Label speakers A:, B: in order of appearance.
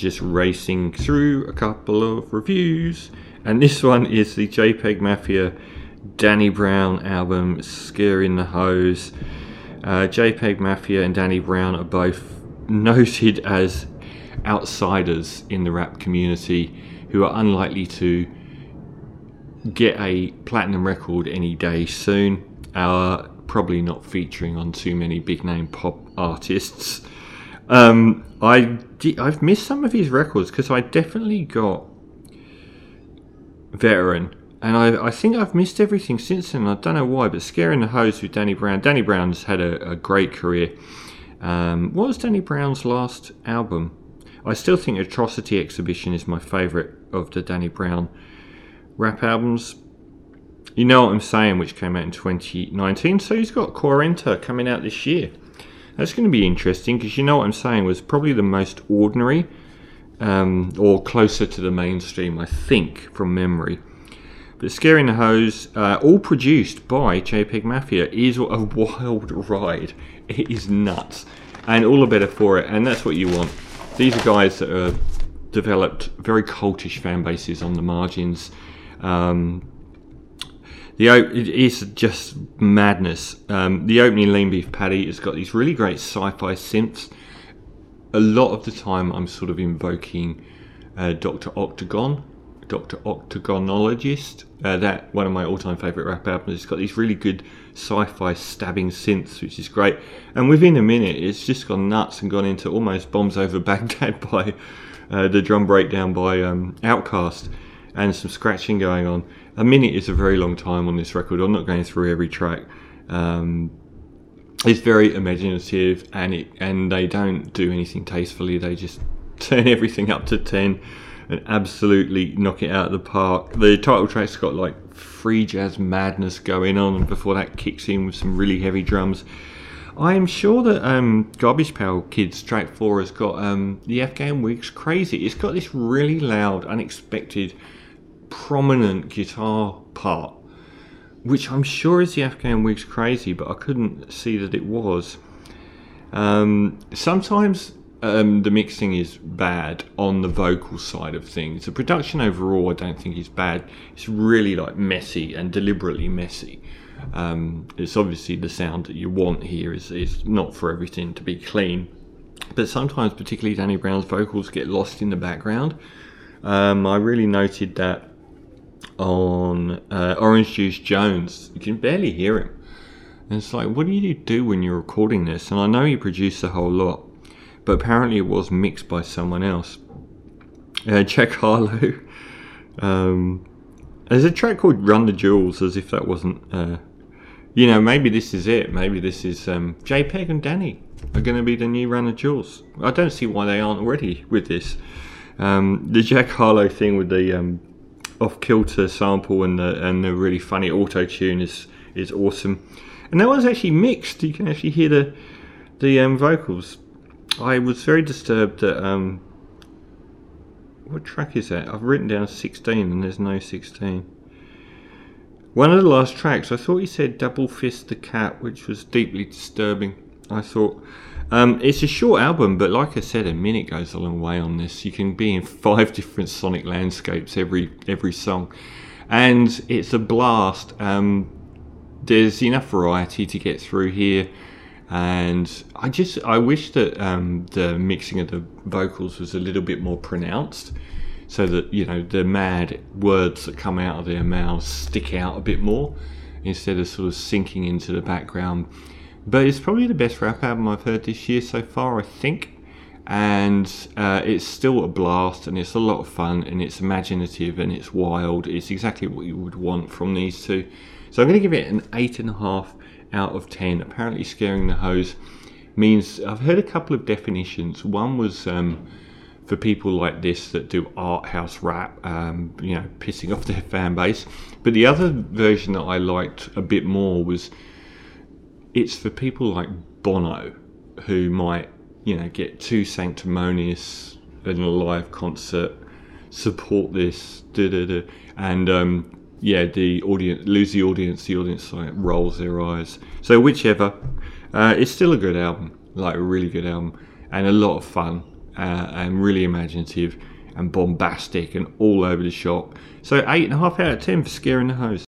A: just racing through a couple of reviews. And this one is the JPEG Mafia Danny Brown album, Scaring the Hoes. Uh, JPEG Mafia and Danny Brown are both noted as outsiders in the rap community who are unlikely to get a platinum record any day soon. Are probably not featuring on too many big name pop artists. Um, I I've missed some of his records because I definitely got veteran, and I, I think I've missed everything since then. I don't know why, but scaring the hoes with Danny Brown. Danny Brown's had a, a great career. Um, what was Danny Brown's last album? I still think Atrocity Exhibition is my favourite of the Danny Brown rap albums. You know what I'm saying, which came out in 2019. So he's got Quarenta coming out this year. That's going to be interesting because you know what I'm saying was probably the most ordinary um, or closer to the mainstream, I think, from memory. But Scaring the Hoes, uh, all produced by JPEG Mafia, is a wild ride. It is nuts. And all the better for it. And that's what you want. These are guys that have developed very cultish fan bases on the margins. Um, the it is just madness. Um, the opening lean beef patty has got these really great sci-fi synths. A lot of the time, I'm sort of invoking uh, Doctor Octagon, Doctor Octagonecologyst. Uh, that one of my all-time favorite rap albums. It's got these really good sci-fi stabbing synths, which is great. And within a minute, it's just gone nuts and gone into almost bombs over Baghdad by uh, the drum breakdown by um, OutKast and some scratching going on a minute is a very long time on this record. I'm not going through every track. Um, it's very imaginative, and it and they don't do anything tastefully. They just turn everything up to ten and absolutely knock it out of the park. The title track's got like free jazz madness going on, before that kicks in with some really heavy drums. I am sure that um, Garbage Pail Kids track four has got um, the Afghan Whigs crazy. It's got this really loud, unexpected prominent guitar part, which I'm sure is the Afghan Whigs Crazy, but I couldn't see that it was. Um, sometimes um, the mixing is bad on the vocal side of things. The production overall, I don't think is bad. It's really like messy and deliberately messy. Um, it's obviously the sound that you want here is, is not for everything to be clean, but sometimes, particularly Danny Brown's vocals, get lost in the background. Um, I really noted that on uh, Orange Juice Jones. You can barely hear him. And it's like, what do you do when you're recording this? And I know he produced a whole lot, but apparently it was mixed by someone else. Uh, Jack Harlow. Um, there's a track called Run the Jewels, as if that wasn't. Uh, you know, maybe this is it. Maybe this is um, JPEG and Danny are going to be the new Run the Jewels. I don't see why they aren't already with this. Um, the Jack Harlow thing with the um, off kilter sample and the and the really funny auto tune is is awesome. And that one's actually mixed. You can actually hear the the um, vocals. I was very disturbed that um, what track is that? I've written down 16 and there's no 16. One of the last tracks, I thought he said Double Fist the Cat, which was deeply disturbing. I thought um, it's a short album, but like I said, a minute goes a long way on this. You can be in five different sonic landscapes every every song, and it's a blast. Um, there's enough variety to get through here, and I just I wish that um, the mixing of the vocals was a little bit more pronounced, so that you know the mad words that come out of their mouths stick out a bit more instead of sort of sinking into the background but it's probably the best rap album I've heard this year so far, I think. And uh, it's still a blast, and it's a lot of fun, and it's imaginative, and it's wild. It's exactly what you would want from these two. So I'm going to give it an eight and a half out of ten. Apparently, scaring the hoes means I've heard a couple of definitions. One was um, for people like this that do art house rap, um, you know, pissing off their fan base. But the other version that I liked a bit more was it's for people like Bono who might, you know, get too sanctimonious in a live concert, support this, da da da, and um, yeah, the audience lose the audience. The audience like rolls their eyes. So whichever, uh, it's still a good album, like a really good album, and a lot of fun. uh, and really imaginative and bombastic and all over the shop. So eight and a half out of ten for scaring the hoes.